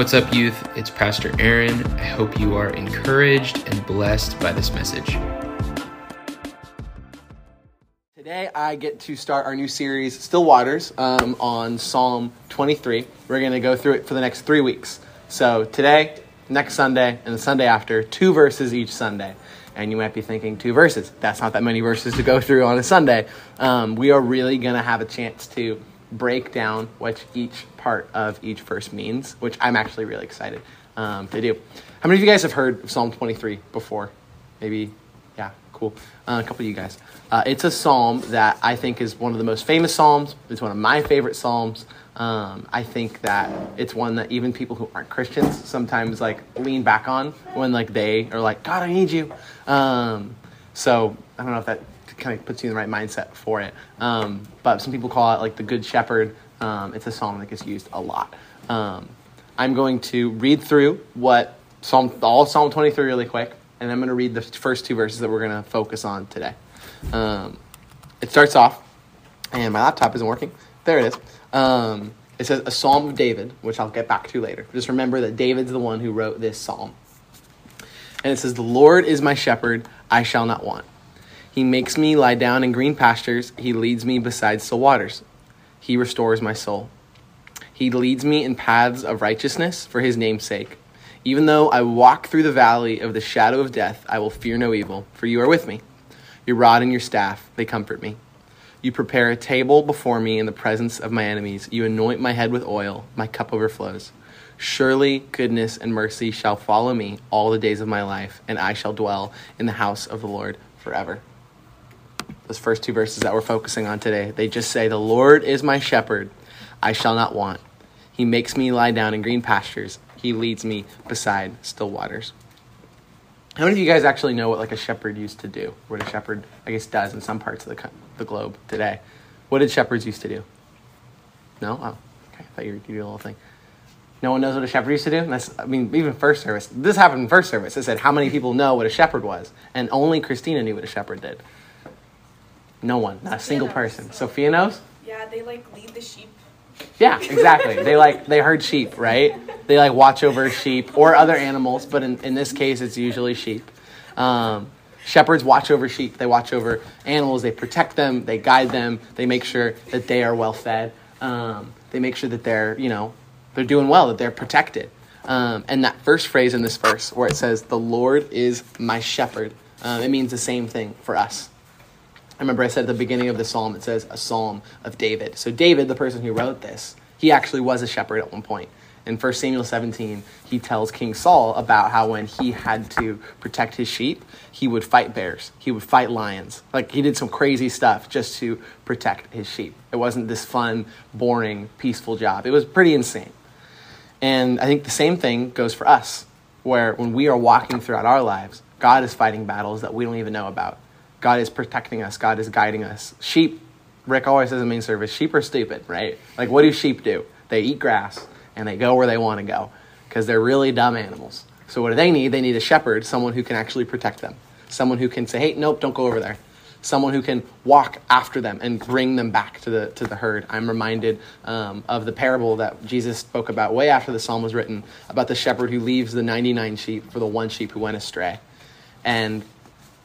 What's up, youth? It's Pastor Aaron. I hope you are encouraged and blessed by this message. Today, I get to start our new series, Still Waters, um, on Psalm 23. We're going to go through it for the next three weeks. So, today, next Sunday, and the Sunday after, two verses each Sunday. And you might be thinking, two verses. That's not that many verses to go through on a Sunday. Um, we are really going to have a chance to break down what each part of each verse means, which I'm actually really excited um, to do. How many of you guys have heard Psalm 23 before? Maybe, yeah, cool. Uh, a couple of you guys. Uh, it's a psalm that I think is one of the most famous psalms. It's one of my favorite psalms. Um, I think that it's one that even people who aren't Christians sometimes like lean back on when like they are like, God, I need you. Um, so I don't know if that kind of puts you in the right mindset for it. Um, but some people call it like the Good Shepherd. Um, it's a psalm that gets used a lot. Um, I'm going to read through what Psalm all Psalm 23 really quick, and I'm going to read the first two verses that we're going to focus on today. Um, it starts off, and my laptop isn't working. There it is. Um, it says a Psalm of David, which I'll get back to later. Just remember that David's the one who wrote this psalm. And it says, The Lord is my shepherd, I shall not want. He makes me lie down in green pastures. He leads me beside still waters. He restores my soul. He leads me in paths of righteousness for his name's sake. Even though I walk through the valley of the shadow of death, I will fear no evil, for you are with me. Your rod and your staff, they comfort me. You prepare a table before me in the presence of my enemies. You anoint my head with oil, my cup overflows. Surely goodness and mercy shall follow me all the days of my life, and I shall dwell in the house of the Lord forever those first two verses that we're focusing on today. They just say, The Lord is my shepherd, I shall not want. He makes me lie down in green pastures, He leads me beside still waters. How many of you guys actually know what like a shepherd used to do? What a shepherd, I guess, does in some parts of the, the globe today? What did shepherds used to do? No? Oh, okay. I thought you were a little thing. No one knows what a shepherd used to do? That's, I mean, even first service. This happened in first service. It said, How many people know what a shepherd was? And only Christina knew what a shepherd did. No one, not a single person. Sophia knows? Yeah, they like lead the sheep. Yeah, exactly. they like they herd sheep, right? They like watch over sheep or other animals, but in, in this case, it's usually sheep. Um, shepherds watch over sheep. They watch over animals. They protect them. They guide them. They make sure that they are well fed. Um, they make sure that they're you know they're doing well, that they're protected. Um, and that first phrase in this verse, where it says, "The Lord is my shepherd," um, it means the same thing for us. I remember I said at the beginning of the psalm, it says a psalm of David. So, David, the person who wrote this, he actually was a shepherd at one point. In 1 Samuel 17, he tells King Saul about how when he had to protect his sheep, he would fight bears, he would fight lions. Like, he did some crazy stuff just to protect his sheep. It wasn't this fun, boring, peaceful job. It was pretty insane. And I think the same thing goes for us, where when we are walking throughout our lives, God is fighting battles that we don't even know about God is protecting us, God is guiding us. Sheep, Rick always says in main service, sheep are stupid, right? Like, what do sheep do? They eat grass and they go where they want to go because they're really dumb animals. So, what do they need? They need a shepherd, someone who can actually protect them, someone who can say, hey, nope, don't go over there. Someone who can walk after them and bring them back to the, to the herd. I'm reminded um, of the parable that Jesus spoke about way after the psalm was written about the shepherd who leaves the 99 sheep for the one sheep who went astray. And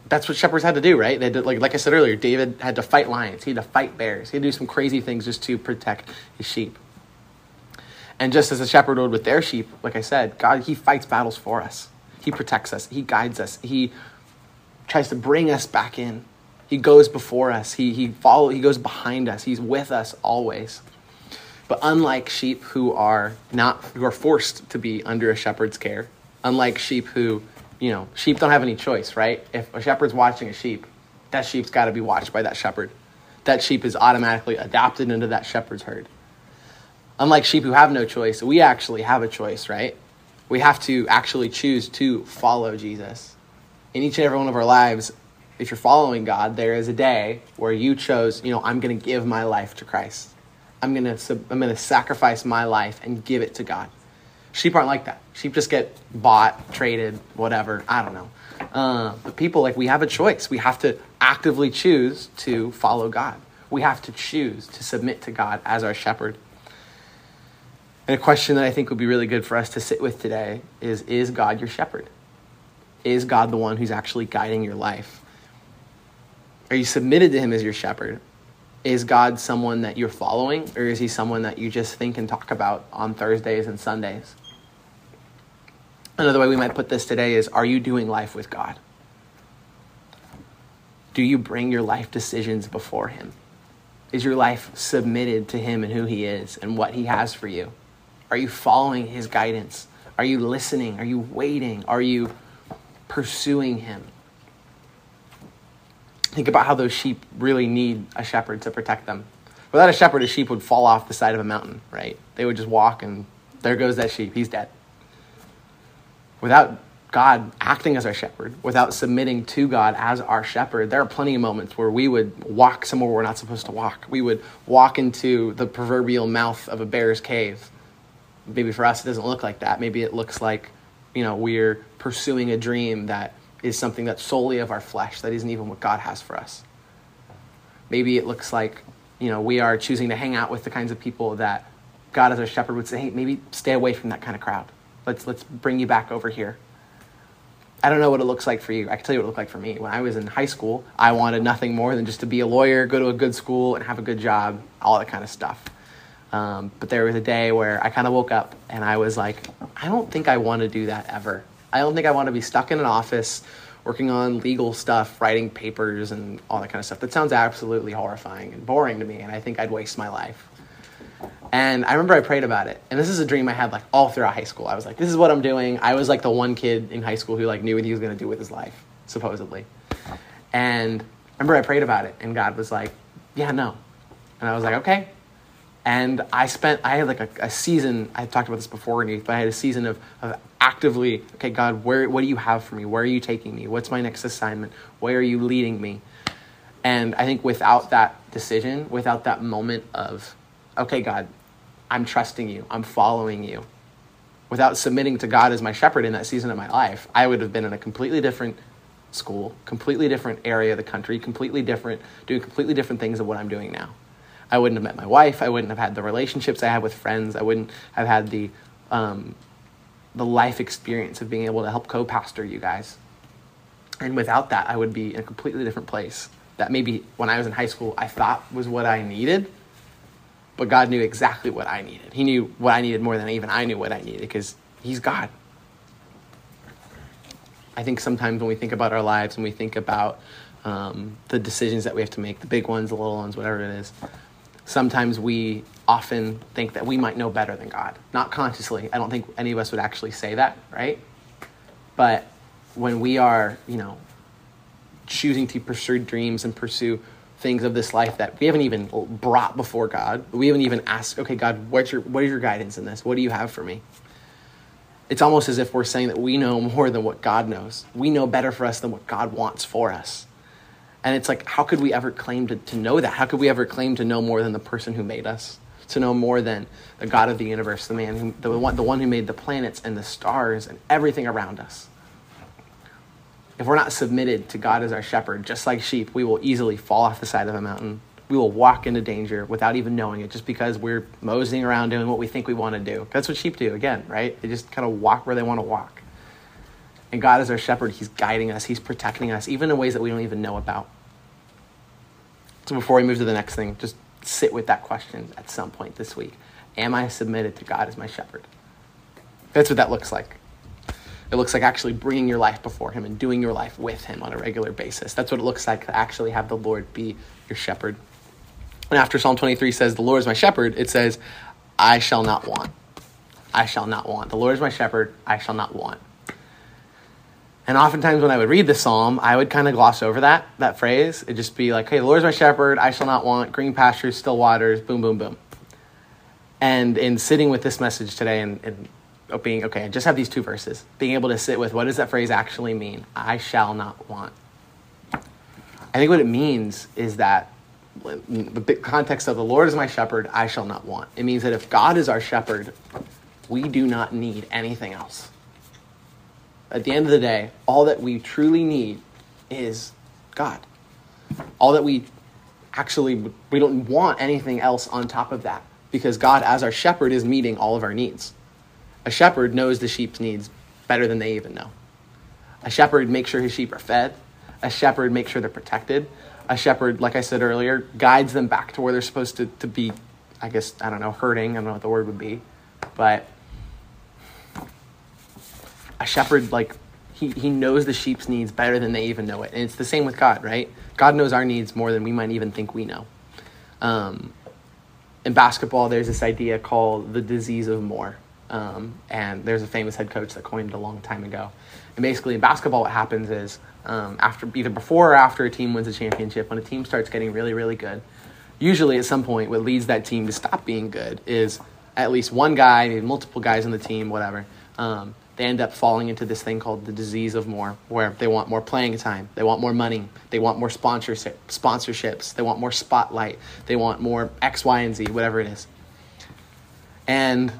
that's what shepherds had to do, right? They like like I said earlier, David had to fight lions. He had to fight bears. He had to do some crazy things just to protect his sheep. And just as a shepherd would with their sheep, like I said, God he fights battles for us. He protects us. He guides us. He tries to bring us back in. He goes before us. He he follow. He goes behind us. He's with us always. But unlike sheep who are not who are forced to be under a shepherd's care, unlike sheep who you know, sheep don't have any choice, right? If a shepherd's watching a sheep, that sheep's got to be watched by that shepherd. That sheep is automatically adopted into that shepherd's herd. Unlike sheep who have no choice, we actually have a choice, right? We have to actually choose to follow Jesus. In each and every one of our lives, if you're following God, there is a day where you chose, you know, I'm going to give my life to Christ. I'm going to I'm going to sacrifice my life and give it to God. Sheep aren't like that. Sheep just get bought, traded, whatever. I don't know. Uh, but people, like, we have a choice. We have to actively choose to follow God. We have to choose to submit to God as our shepherd. And a question that I think would be really good for us to sit with today is Is God your shepherd? Is God the one who's actually guiding your life? Are you submitted to Him as your shepherd? Is God someone that you're following, or is He someone that you just think and talk about on Thursdays and Sundays? Another way we might put this today is Are you doing life with God? Do you bring your life decisions before Him? Is your life submitted to Him and who He is and what He has for you? Are you following His guidance? Are you listening? Are you waiting? Are you pursuing Him? Think about how those sheep really need a shepherd to protect them. Without a shepherd, a sheep would fall off the side of a mountain, right? They would just walk and there goes that sheep. He's dead. Without God acting as our shepherd, without submitting to God as our shepherd, there are plenty of moments where we would walk somewhere we're not supposed to walk. We would walk into the proverbial mouth of a bear's cave. Maybe for us, it doesn't look like that. Maybe it looks like, you know, we're pursuing a dream that is something that's solely of our flesh, that isn't even what God has for us. Maybe it looks like, you know, we are choosing to hang out with the kinds of people that God as our shepherd would say, hey, maybe stay away from that kind of crowd. Let's, let's bring you back over here. I don't know what it looks like for you. I can tell you what it looked like for me. When I was in high school, I wanted nothing more than just to be a lawyer, go to a good school, and have a good job, all that kind of stuff. Um, but there was a day where I kind of woke up and I was like, I don't think I want to do that ever. I don't think I want to be stuck in an office working on legal stuff, writing papers, and all that kind of stuff. That sounds absolutely horrifying and boring to me, and I think I'd waste my life. And I remember I prayed about it. And this is a dream I had like all throughout high school. I was like, this is what I'm doing. I was like the one kid in high school who like knew what he was going to do with his life, supposedly. And I remember I prayed about it and God was like, yeah, no. And I was like, okay. And I spent, I had like a, a season, I talked about this before youth, but I had a season of, of actively, okay, God, where, what do you have for me? Where are you taking me? What's my next assignment? Where are you leading me? And I think without that decision, without that moment of, okay, God, I'm trusting you, I'm following you, without submitting to God as my shepherd in that season of my life, I would have been in a completely different school, completely different area of the country, completely different, doing completely different things than what I'm doing now. I wouldn't have met my wife. I wouldn't have had the relationships I have with friends. I wouldn't have had the um, the life experience of being able to help co-pastor you guys. And without that, I would be in a completely different place. That maybe when I was in high school, I thought was what I needed, but God knew exactly what I needed. He knew what I needed more than even I knew what I needed because He's God. I think sometimes when we think about our lives and we think about um, the decisions that we have to make, the big ones, the little ones, whatever it is, sometimes we often think that we might know better than God. Not consciously. I don't think any of us would actually say that, right? But when we are, you know, choosing to pursue dreams and pursue things of this life that we haven't even brought before God, we haven't even asked, okay, God, what's your, what is your guidance in this? What do you have for me? It's almost as if we're saying that we know more than what God knows. We know better for us than what God wants for us. And it's like, how could we ever claim to, to know that? How could we ever claim to know more than the person who made us? To know more than the God of the universe, the man who, the one, the one who made the planets and the stars and everything around us. If we're not submitted to God as our shepherd, just like sheep, we will easily fall off the side of a mountain. We will walk into danger without even knowing it, just because we're moseying around doing what we think we want to do. That's what sheep do, again, right? They just kind of walk where they want to walk. And God is our shepherd. He's guiding us, He's protecting us, even in ways that we don't even know about. So before we move to the next thing, just sit with that question at some point this week. Am I submitted to God as my shepherd? That's what that looks like. It looks like actually bringing your life before Him and doing your life with Him on a regular basis. That's what it looks like to actually have the Lord be your shepherd. And after Psalm 23 says, The Lord is my shepherd, it says, I shall not want. I shall not want. The Lord is my shepherd, I shall not want. And oftentimes when I would read the psalm, I would kind of gloss over that, that phrase. It'd just be like, hey, the Lord is my shepherd, I shall not want, green pastures, still waters, boom, boom, boom. And in sitting with this message today and, and being, okay, I just have these two verses, being able to sit with what does that phrase actually mean? I shall not want. I think what it means is that the context of the Lord is my shepherd, I shall not want. It means that if God is our shepherd, we do not need anything else at the end of the day, all that we truly need is God. All that we actually, we don't want anything else on top of that because God, as our shepherd, is meeting all of our needs. A shepherd knows the sheep's needs better than they even know. A shepherd makes sure his sheep are fed. A shepherd makes sure they're protected. A shepherd, like I said earlier, guides them back to where they're supposed to, to be, I guess, I don't know, hurting. I don't know what the word would be. But a shepherd, like, he, he knows the sheep's needs better than they even know it. And it's the same with God, right? God knows our needs more than we might even think we know. Um, in basketball, there's this idea called the disease of more. Um, and there's a famous head coach that coined it a long time ago. And basically, in basketball, what happens is um, after either before or after a team wins a championship, when a team starts getting really, really good, usually at some point, what leads that team to stop being good is at least one guy, maybe multiple guys on the team, whatever. Um, they end up falling into this thing called the disease of more, where they want more playing time, they want more money, they want more sponsorship, sponsorships, they want more spotlight, they want more X, Y, and Z, whatever it is. And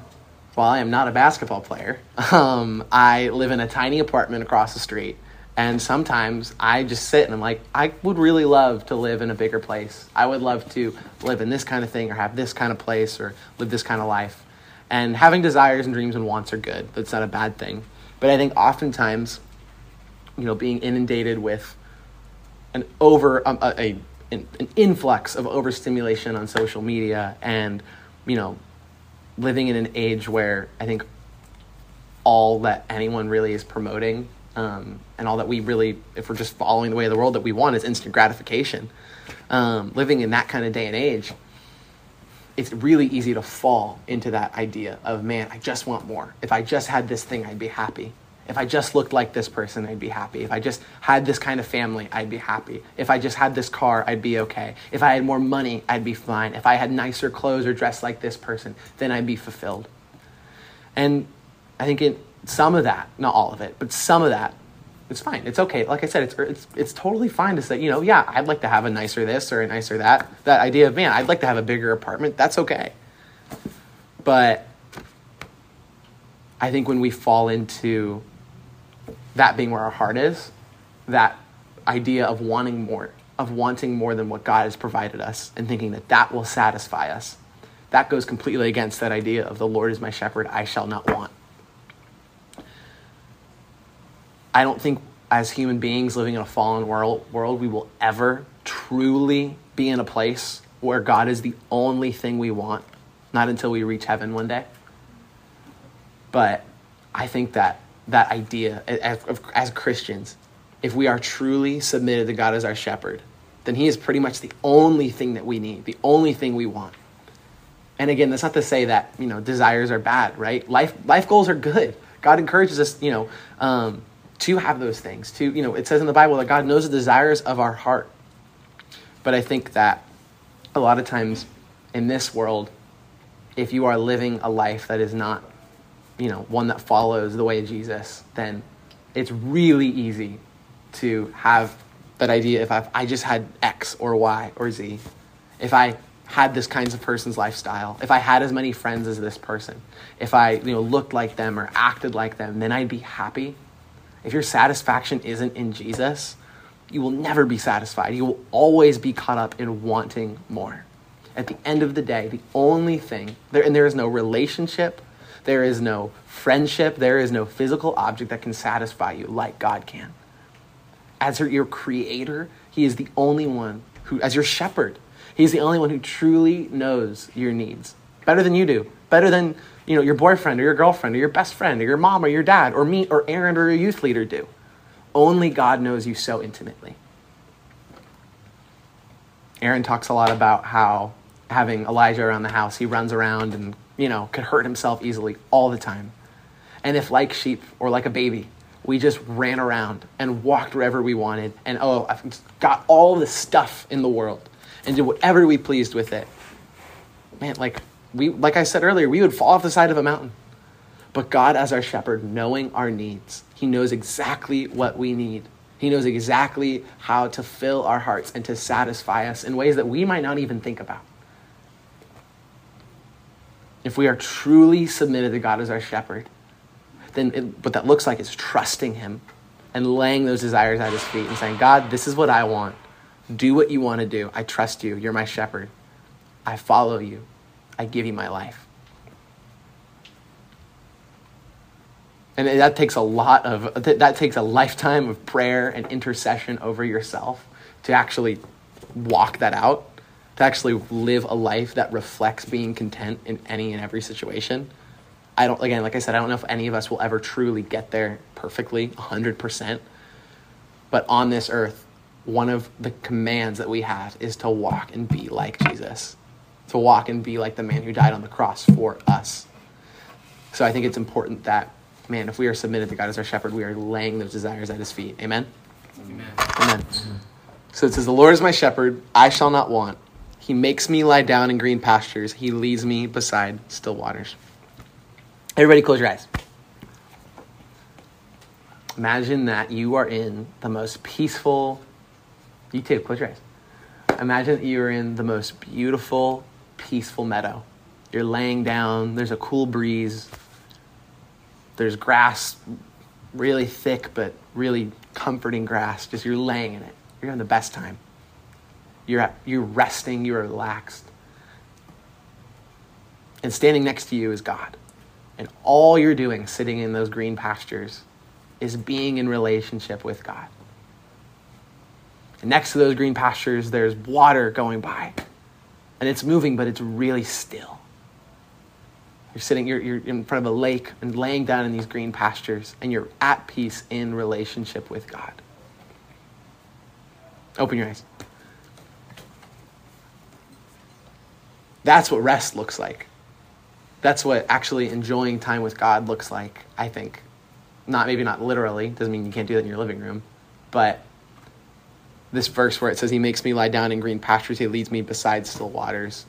while I am not a basketball player, um, I live in a tiny apartment across the street. And sometimes I just sit and I'm like, I would really love to live in a bigger place. I would love to live in this kind of thing or have this kind of place or live this kind of life. And having desires and dreams and wants are good. That's not a bad thing. But I think oftentimes, you know, being inundated with an over um, a, a an, an influx of overstimulation on social media and you know living in an age where I think all that anyone really is promoting um, and all that we really, if we're just following the way of the world that we want, is instant gratification. Um, living in that kind of day and age, it's really easy to fall into that idea of, man, I just want more. If I just had this thing, I'd be happy. If I just looked like this person, I'd be happy. If I just had this kind of family, I'd be happy. If I just had this car, I'd be okay. If I had more money, I'd be fine. If I had nicer clothes or dressed like this person, then I'd be fulfilled. And I think in some of that, not all of it, but some of that, it's fine. It's okay. Like I said, it's, it's, it's totally fine to say, you know, yeah, I'd like to have a nicer this or a nicer that. That idea of, man, I'd like to have a bigger apartment. That's okay. But I think when we fall into that being where our heart is, that idea of wanting more, of wanting more than what God has provided us, and thinking that that will satisfy us, that goes completely against that idea of the Lord is my shepherd, I shall not want. I don't think as human beings living in a fallen world, world we will ever truly be in a place where God is the only thing we want, not until we reach heaven one day. But I think that that idea as, as Christians, if we are truly submitted to God as our shepherd, then He is pretty much the only thing that we need, the only thing we want. And again, that's not to say that you know desires are bad, right? Life life goals are good. God encourages us, you know, um, to have those things. To you know, it says in the Bible that God knows the desires of our heart. But I think that a lot of times in this world, if you are living a life that is not you know, one that follows the way of Jesus, then it's really easy to have that idea if I, I just had X or Y or Z, if I had this kinds of person's lifestyle, if I had as many friends as this person, if I you know looked like them or acted like them, then I'd be happy. If your satisfaction isn't in Jesus, you will never be satisfied. You will always be caught up in wanting more. At the end of the day, the only thing there and there is no relationship there is no friendship, there is no physical object that can satisfy you like God can. As your creator, He is the only one who, as your shepherd, He's the only one who truly knows your needs better than you do, better than you know your boyfriend or your girlfriend or your best friend or your mom or your dad or me or Aaron or your youth leader do. Only God knows you so intimately. Aaron talks a lot about how having Elijah around the house, he runs around and you know, could hurt himself easily all the time. And if, like sheep or like a baby, we just ran around and walked wherever we wanted and, oh, I've got all the stuff in the world and did whatever we pleased with it, man, like, we, like I said earlier, we would fall off the side of a mountain. But God, as our shepherd, knowing our needs, He knows exactly what we need. He knows exactly how to fill our hearts and to satisfy us in ways that we might not even think about if we are truly submitted to God as our shepherd, then it, what that looks like is trusting Him and laying those desires at His feet and saying, God, this is what I want. Do what you want to do. I trust you. You're my shepherd. I follow you. I give you my life. And that takes a lot of, that takes a lifetime of prayer and intercession over yourself to actually walk that out, to actually live a life that reflects being content in any and every situation. I don't, again, like I said, I don't know if any of us will ever truly get there perfectly, 100%. But on this earth, one of the commands that we have is to walk and be like Jesus, to walk and be like the man who died on the cross for us. So I think it's important that man, if we are submitted to God as our shepherd, we are laying those desires at his feet. Amen? Amen. Amen. So it says, The Lord is my shepherd, I shall not want. He makes me lie down in green pastures, he leads me beside still waters. Everybody, close your eyes. Imagine that you are in the most peaceful, you too, close your eyes. Imagine that you are in the most beautiful, peaceful meadow. You're laying down, there's a cool breeze, there's grass, really thick but really comforting grass. Just you're laying in it. You're having the best time. You're at, you're resting. You're relaxed. And standing next to you is God. And all you're doing, sitting in those green pastures, is being in relationship with God. And next to those green pastures, there's water going by. And it's moving, but it's really still. You're sitting, you're, you're in front of a lake and laying down in these green pastures, and you're at peace in relationship with God. Open your eyes. That's what rest looks like. That's what actually enjoying time with God looks like, I think. Not maybe not literally, doesn't mean you can't do that in your living room, but this verse where it says, He makes me lie down in green pastures, He leads me beside still waters.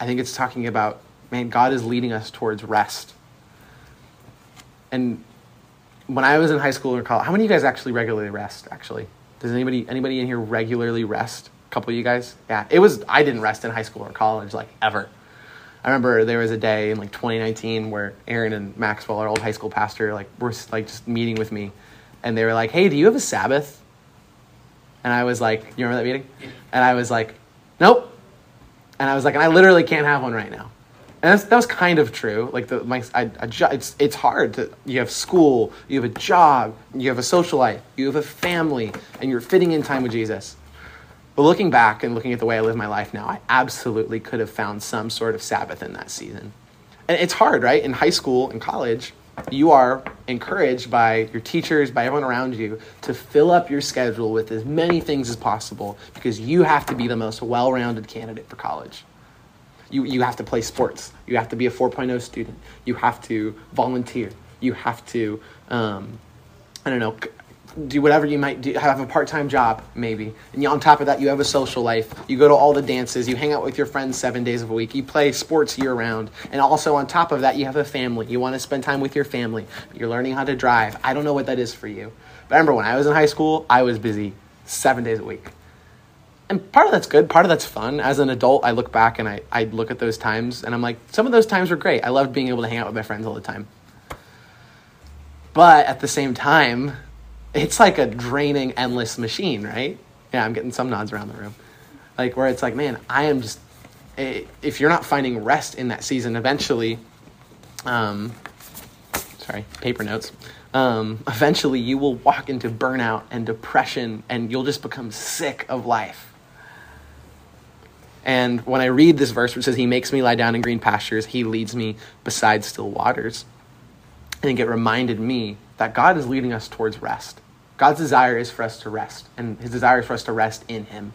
I think it's talking about man, God is leading us towards rest. And when I was in high school or college, how many of you guys actually regularly rest? Actually, does anybody anybody in here regularly rest? Couple of you guys, yeah. It was I didn't rest in high school or college like ever. I remember there was a day in like 2019 where Aaron and Maxwell, our old high school pastor, like were like just meeting with me, and they were like, "Hey, do you have a Sabbath?" And I was like, "You remember that meeting?" And I was like, "Nope." And I was like, "And I literally can't have one right now." and that was kind of true. Like the my, I, I, it's it's hard to you have school, you have a job, you have a social life, you have a family, and you're fitting in time with Jesus. But looking back and looking at the way I live my life now, I absolutely could have found some sort of Sabbath in that season. And it's hard, right? In high school and college, you are encouraged by your teachers, by everyone around you, to fill up your schedule with as many things as possible because you have to be the most well rounded candidate for college. You, you have to play sports. You have to be a 4.0 student. You have to volunteer. You have to, um, I don't know, do whatever you might do, have a part-time job maybe. And you, on top of that, you have a social life. You go to all the dances. You hang out with your friends seven days of a week. You play sports year-round. And also on top of that, you have a family. You want to spend time with your family. You're learning how to drive. I don't know what that is for you. But I remember when I was in high school, I was busy seven days a week and part of that's good part of that's fun as an adult i look back and I, I look at those times and i'm like some of those times were great i loved being able to hang out with my friends all the time but at the same time it's like a draining endless machine right? Yeah i'm getting some nods around the room. Like where it's like man i am just if you're not finding rest in that season eventually um, sorry paper notes. Um, eventually you will walk into burnout and depression and you'll just become sick of life. And when I read this verse which says, He makes me lie down in green pastures, He leads me beside still waters, I think it reminded me that God is leading us towards rest. God's desire is for us to rest, and His desire is for us to rest in Him.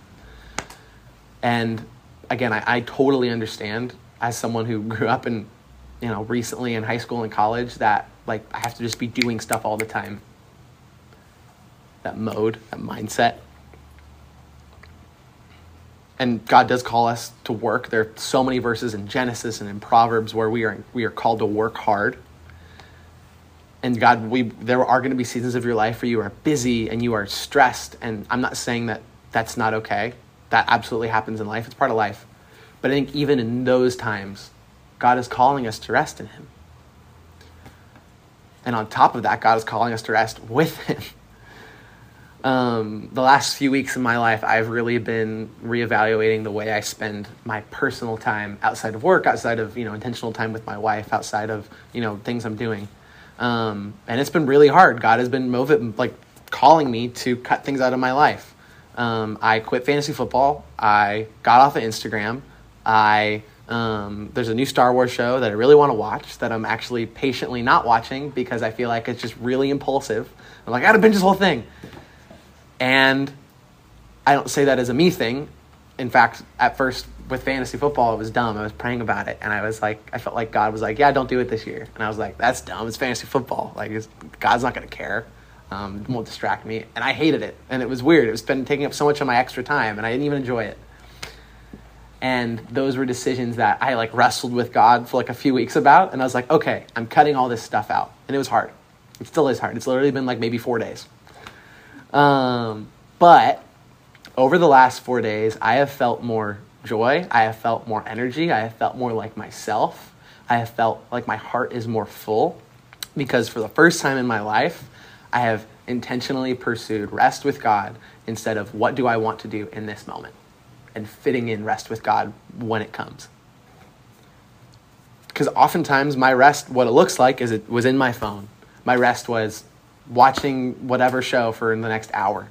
And again, I, I totally understand as someone who grew up in, you know, recently in high school and college that like I have to just be doing stuff all the time. That mode, that mindset and God does call us to work. There are so many verses in Genesis and in Proverbs where we are we are called to work hard. And God, we there are going to be seasons of your life where you are busy and you are stressed. And I'm not saying that that's not okay. That absolutely happens in life. It's part of life. But I think even in those times, God is calling us to rest in Him. And on top of that, God is calling us to rest with Him. um, the last few weeks in my life, I've really been reevaluating the way I spend my personal time outside of work, outside of you know intentional time with my wife, outside of you know things I'm doing, um, and it's been really hard. God has been moving, like calling me to cut things out of my life. Um, I quit fantasy football. I got off of Instagram. I um, there's a new Star Wars show that I really want to watch that I'm actually patiently not watching because I feel like it's just really impulsive. I'm like, I gotta binge this whole thing. And I don't say that as a me thing. In fact, at first with fantasy football, it was dumb. I was praying about it, and I was like, I felt like God was like, "Yeah, don't do it this year." And I was like, "That's dumb. It's fantasy football. Like, God's not going to care. Um, it won't distract me." And I hated it, and it was weird. It was been taking up so much of my extra time, and I didn't even enjoy it. And those were decisions that I like wrestled with God for like a few weeks about, and I was like, "Okay, I'm cutting all this stuff out," and it was hard. It still is hard. It's literally been like maybe four days. Um, but over the last four days, I have felt more joy. I have felt more energy. I have felt more like myself. I have felt like my heart is more full because for the first time in my life, I have intentionally pursued rest with God instead of what do I want to do in this moment and fitting in rest with God when it comes. Because oftentimes my rest, what it looks like, is it was in my phone. My rest was watching whatever show for the next hour.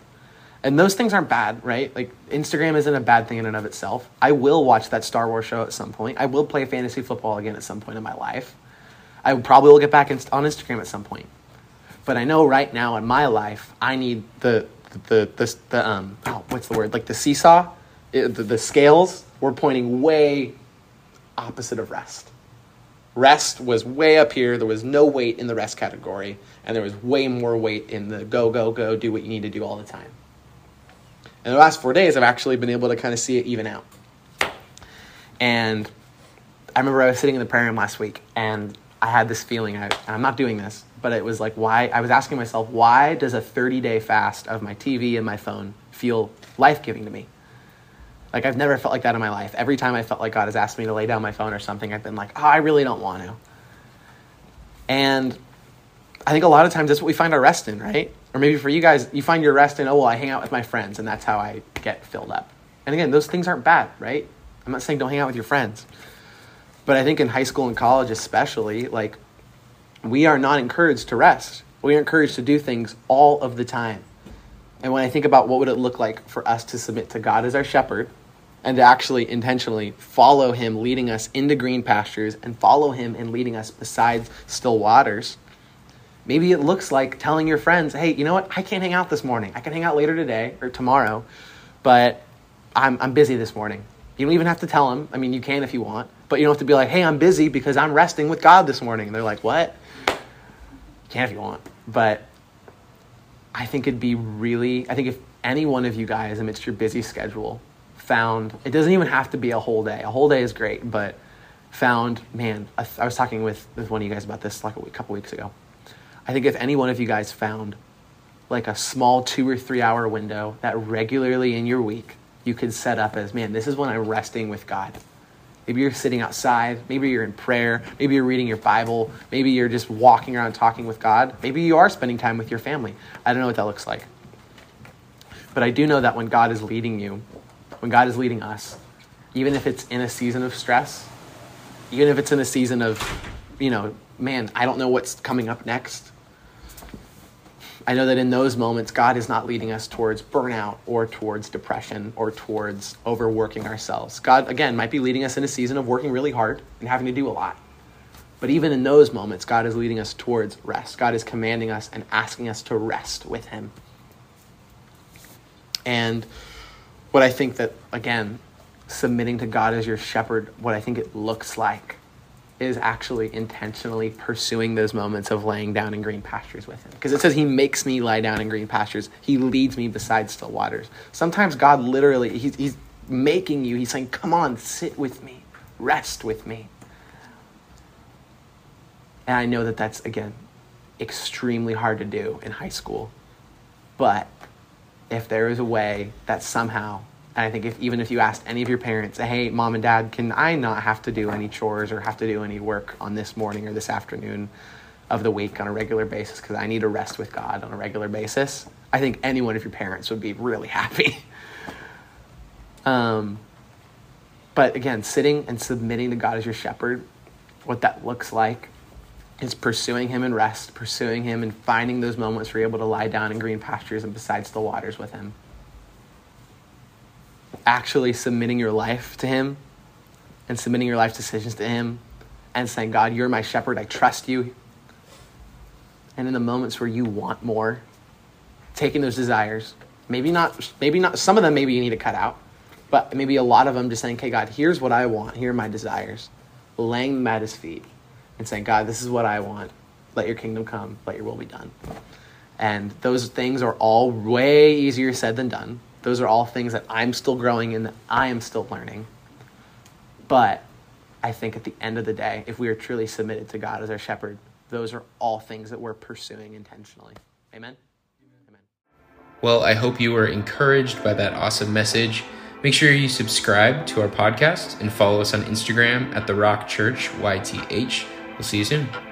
And those things aren't bad, right? Like Instagram isn't a bad thing in and of itself. I will watch that Star Wars show at some point. I will play fantasy football again at some point in my life. I probably will get back on Instagram at some point. But I know right now in my life, I need the the the, the um oh, what's the word like the seesaw, it, the, the scales were pointing way opposite of rest. Rest was way up here. There was no weight in the rest category, and there was way more weight in the go, go, go, do what you need to do all the time. In the last four days, I've actually been able to kind of see it even out. And I remember I was sitting in the prayer room last week, and I had this feeling. I, I'm not doing this, but it was like, why? I was asking myself, why does a 30 day fast of my TV and my phone feel life giving to me? Like I've never felt like that in my life. Every time I felt like God has asked me to lay down my phone or something, I've been like, oh, I really don't want to. And I think a lot of times that's what we find our rest in, right? Or maybe for you guys, you find your rest in, oh, well, I hang out with my friends and that's how I get filled up. And again, those things aren't bad, right? I'm not saying don't hang out with your friends. But I think in high school and college, especially, like, we are not encouraged to rest. We are encouraged to do things all of the time. And when I think about what would it look like for us to submit to God as our shepherd, and to actually intentionally follow him leading us into green pastures and follow him in leading us beside still waters maybe it looks like telling your friends hey you know what? I can't hang out this morning. I can hang out later today or tomorrow but i'm, I'm busy this morning. You don't even have to tell them i mean you can if you want but you don't have to be like hey i'm busy because i'm resting with god this morning. And they're like what? You can if you want but i think it'd be really i think if any one of you guys amidst your busy schedule found it doesn't even have to be a whole day. A whole day is great, but found man, I, I was talking with with one of you guys about this like a week, couple weeks ago. I think if any one of you guys found like a small two or three hour window that regularly in your week you could set up as man, this is when I'm resting with God. Maybe you're sitting outside. Maybe you're in prayer. Maybe you're reading your Bible. Maybe you're just walking around talking with God. Maybe you are spending time with your family. I don't know what that looks like. But I do know that when God is leading you, when God is leading us, even if it's in a season of stress, even if it's in a season of, you know, man, I don't know what's coming up next. I know that in those moments, God is not leading us towards burnout or towards depression or towards overworking ourselves. God, again, might be leading us in a season of working really hard and having to do a lot. But even in those moments, God is leading us towards rest. God is commanding us and asking us to rest with Him. And what I think that, again, submitting to God as your shepherd, what I think it looks like is actually intentionally pursuing those moments of laying down in green pastures with Him. Because it says He makes me lie down in green pastures, He leads me beside still waters. Sometimes God literally, He's, he's making you, He's saying, Come on, sit with me, rest with me. And I know that that's, again, extremely hard to do in high school. But if there is a way that somehow, I think if even if you asked any of your parents, hey, mom and dad, can I not have to do any chores or have to do any work on this morning or this afternoon of the week on a regular basis because I need to rest with God on a regular basis? I think any one of your parents would be really happy. um, but again, sitting and submitting to God as your shepherd, what that looks like is pursuing Him in rest, pursuing Him and finding those moments where you're able to lie down in green pastures and besides the waters with Him. Actually submitting your life to Him and submitting your life decisions to Him and saying, God, you're my shepherd. I trust you. And in the moments where you want more, taking those desires, maybe not, maybe not, some of them maybe you need to cut out, but maybe a lot of them just saying, okay, God, here's what I want. Here are my desires. Laying them at his feet and saying, God, this is what I want. Let your kingdom come. Let your will be done. And those things are all way easier said than done. Those are all things that I'm still growing in, that I am still learning. But I think at the end of the day, if we are truly submitted to God as our shepherd, those are all things that we're pursuing intentionally. Amen? Amen. Well, I hope you were encouraged by that awesome message. Make sure you subscribe to our podcast and follow us on Instagram at The Rock Church YTH. We'll see you soon.